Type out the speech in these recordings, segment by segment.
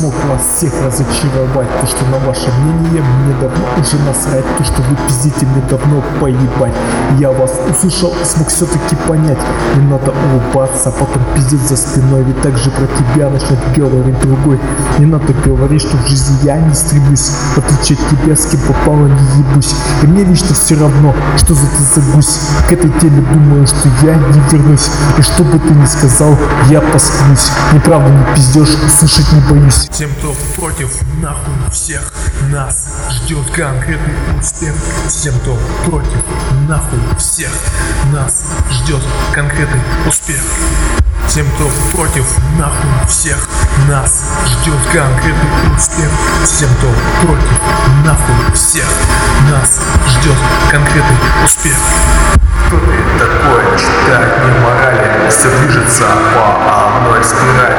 смог вас всех разочаровать То, что на ваше мнение мне давно уже насрать То, что вы пиздите мне давно поебать. Я вас услышал и смог все-таки понять. Не надо улыбаться, а потом пиздеть за спиной Ведь так же про тебя начнет говорить другой. Не надо говорить, что в жизни я не стремлюсь В отличие от тебя, с кем попало не ебусь. И мне лично все равно, что за ты за гусь К этой теме думаю, что я не вернусь. И что бы ты ни сказал, я посклюсь Неправда не пиздешь, слышать не боюсь Тем, кто против, нахуй всех нас ждет конкретный успех. Тем, кто против, нахуй всех нас ждет конкретный успех. Тем, кто против, нахуй всех нас ждет конкретный успех. Тем, кто против, нахуй всех нас ждет конкретный успех. Кто ты не морали, все движется по одной спирали.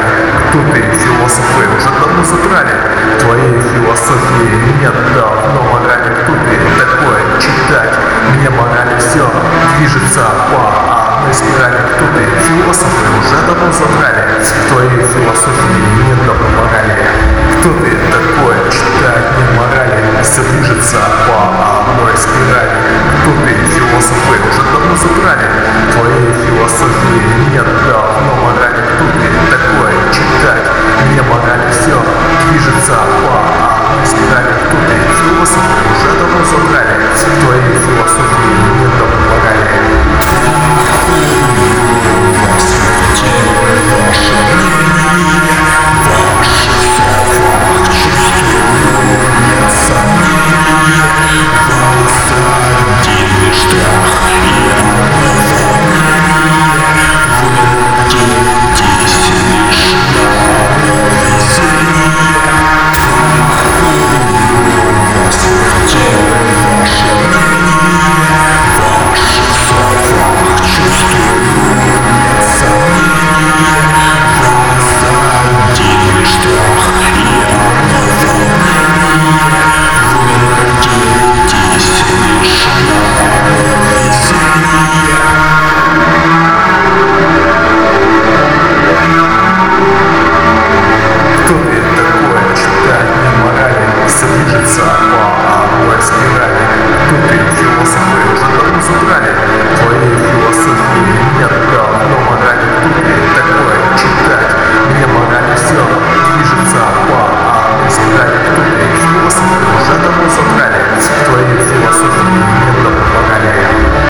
Кто ты, философы уже давно забрали. Твоей философии нет давно морали. Кто ты такой читать? Мне морали все движется по одной спирали. Кто ты, философы уже давно забрали. Твоей философии нет давно морали. Кто ты такой читать? Мне морали все движется по одной спирали. Кто ты, философы уже давно забрали. Твоей философии